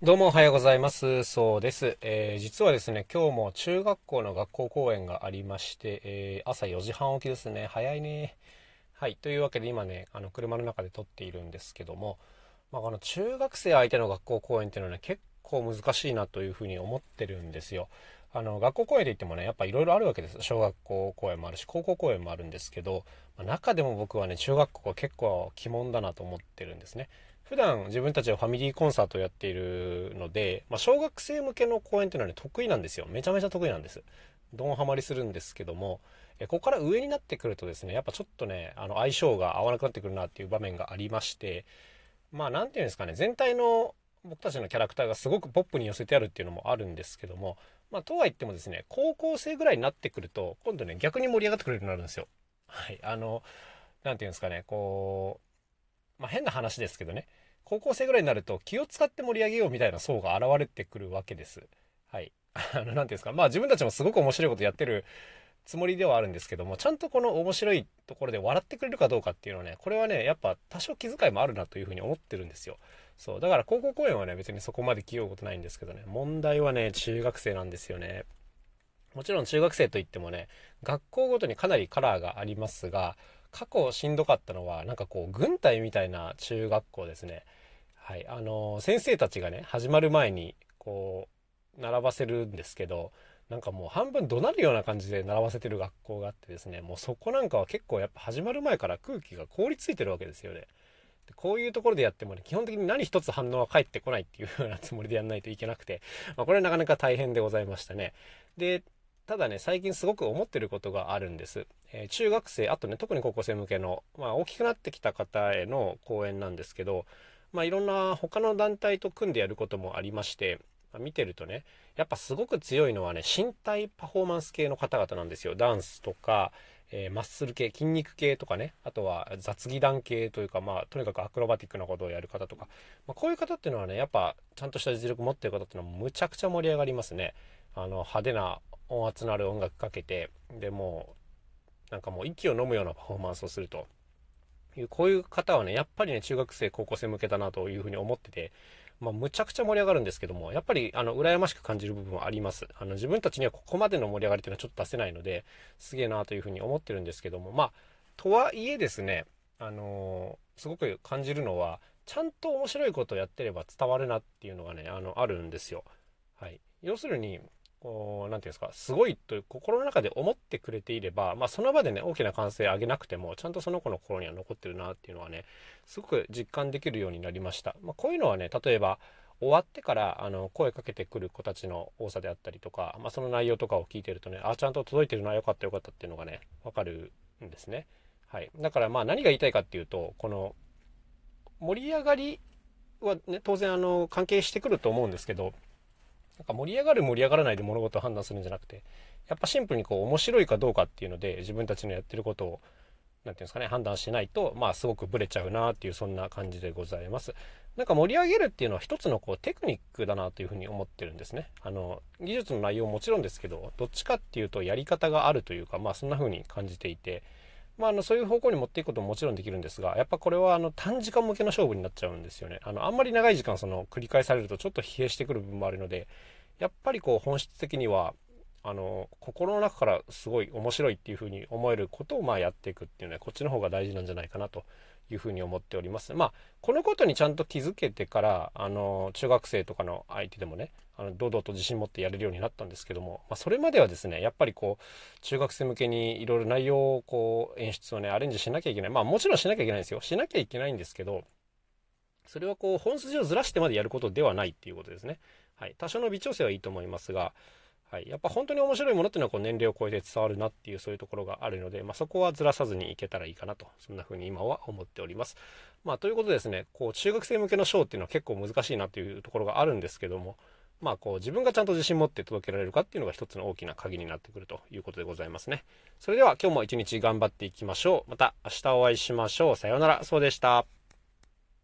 どうもおはようございます。そうです。えー、実はですね、今日も中学校の学校公演がありまして、えー、朝4時半起きですね。早いね。はい。というわけで今ね、あの、車の中で撮っているんですけども、まあ、この中学生相手の学校公演っていうのはね、結構難しいなというふうに思ってるんですよ。あの、学校公演で言ってもね、やっぱいろいろあるわけです。小学校公演もあるし、高校公演もあるんですけど、まあ、中でも僕はね、中学校は結構鬼門だなと思ってるんですね。普段自分たちはファミリーコンサートをやっているので、まあ、小学生向けの公演っていうのはね、得意なんですよ。めちゃめちゃ得意なんです。ドンハマりするんですけども、えここから上になってくるとですね、やっぱちょっとね、あの相性が合わなくなってくるなっていう場面がありまして、まあなんていうんですかね、全体の僕たちのキャラクターがすごくポップに寄せてあるっていうのもあるんですけども、まあとは言ってもですね、高校生ぐらいになってくると、今度ね、逆に盛り上がってくれるようになるんですよ。はい。あの、なんていうんですかね、こう、まあ変な話ですけどね、高校生ぐらいになると気を使って盛り上げようみたいな層が現れてくるわけです。はい。あの、なんていうんですか。まあ自分たちもすごく面白いことやってるつもりではあるんですけども、ちゃんとこの面白いところで笑ってくれるかどうかっていうのはね、これはね、やっぱ多少気遣いもあるなというふうに思ってるんですよ。そう。だから高校公演はね、別にそこまで気負うことないんですけどね、問題はね、中学生なんですよね。もちろん中学生といってもね、学校ごとにかなりカラーがありますが、過去しんどかったのは、なんかこう、軍隊みたいな中学校ですね。はい、あの先生たちがね始まる前にこう並ばせるんですけどなんかもう半分怒鳴るような感じで並ばせてる学校があってですねもうそこなんかは結構やっぱ始まる前から空気が凍りついてるわけですよね。でこういうところでやってもね基本的に何一つ反応は返ってこないっていうようなつもりでやんないといけなくて、まあ、これはなかなか大変でございましたね。でただね、最近すごく思ってることがあるんです。えー、中学生、あとね、特に高校生向けの、まあ、大きくなってきた方への講演なんですけど、まあ、いろんな他の団体と組んでやることもありまして、まあ、見てるとね、やっぱすごく強いのはね、身体パフォーマンス系の方々なんですよ。ダンスとか、えー、マッスル系、筋肉系とかね、あとは雑技団系というか、まあ、とにかくアクロバティックなことをやる方とか、まあ、こういう方っていうのはね、やっぱ、ちゃんとした実力持ってる方っていうのはむちゃくちゃ盛り上がりますね。あの、派手な音圧のある音楽かけて、でもう、なんかもう息を飲むようなパフォーマンスをすると。いうこういう方はねやっぱりね中学生高校生向けだなというふうに思っててまあ、むちゃくちゃ盛り上がるんですけども、やっぱり、あの、羨ましく感じる部分はあります。あの、自分たちにはここまでの盛り上がりっていうのはちょっと出せないので、すげえなというふうに思ってるんですけども、まあ、とはいえですね、あのー、すごく感じるのは、ちゃんと面白いことをやってれば伝わるなっていうのがね、あの、あるんですよ。はい。要するに、こう、なんていうんですか、すごいと心の中で思ってくれていれば、まあその場でね、大きな歓声上げなくても、ちゃんとその子の心には残ってるなっていうのはね、すごく実感できるようになりました。まあこういうのはね、例えば、終わってからあの声かけてくる子たちの多さであったりとか、まあ、その内容とかを聞いてるとね、あ、ちゃんと届いてるな、よかったよかったっていうのがね、わかるんですね。はい。だからまあ何が言いたいかっていうと、この盛り上がりはね、当然あの関係してくると思うんですけど、なんか盛り上がる盛り上がらないで物事を判断するんじゃなくて、やっぱシンプルにこう面白いかどうかっていうので自分たちのやってることを何て言うんですかね、判断しないと、まあすごくブレちゃうなっていうそんな感じでございます。なんか盛り上げるっていうのは一つのこうテクニックだなというふうに思ってるんですね。あの、技術の内容ももちろんですけど、どっちかっていうとやり方があるというか、まあそんな風に感じていて、まあ、あのそういう方向に持っていくことももちろんできるんですがやっぱこれはあの短時間向けの勝負になっちゃうんですよねあのあんまり長い時間その繰り返されるとちょっと疲弊してくる部分もあるのでやっぱりこう本質的にはあの心の中からすごい面白いっていうふうに思えることをまあやっていくっていうのはこっちの方が大事なんじゃないかなというふうに思っております。まあこのことにちゃんと気づけてからあの中学生とかの相手でもねあの堂々と自信持ってやれるようになったんですけども、まあ、それまではですねやっぱりこう中学生向けにいろいろ内容をこう演出をねアレンジしなきゃいけないまあもちろんしなきゃいけないんですよしなきゃいけないんですけどそれはこう本筋をずらしてまでやることではないっていうことですね。はい、多少の微調整はいいと思いますが、はい、やっぱ本当に面白いものっていうのはこう年齢を超えて伝わるなっていうそういうところがあるので、まあ、そこはずらさずにいけたらいいかなとそんな風に今は思っております。まあ、ということでですねこう中学生向けのショーっていうのは結構難しいなっていうところがあるんですけども、まあ、こう自分がちゃんと自信持って届けられるかっていうのが一つの大きな鍵になってくるということでございますね。それでは今日も一日頑張っていきましょう。また明日お会いしましょう。さようなら。そうでした。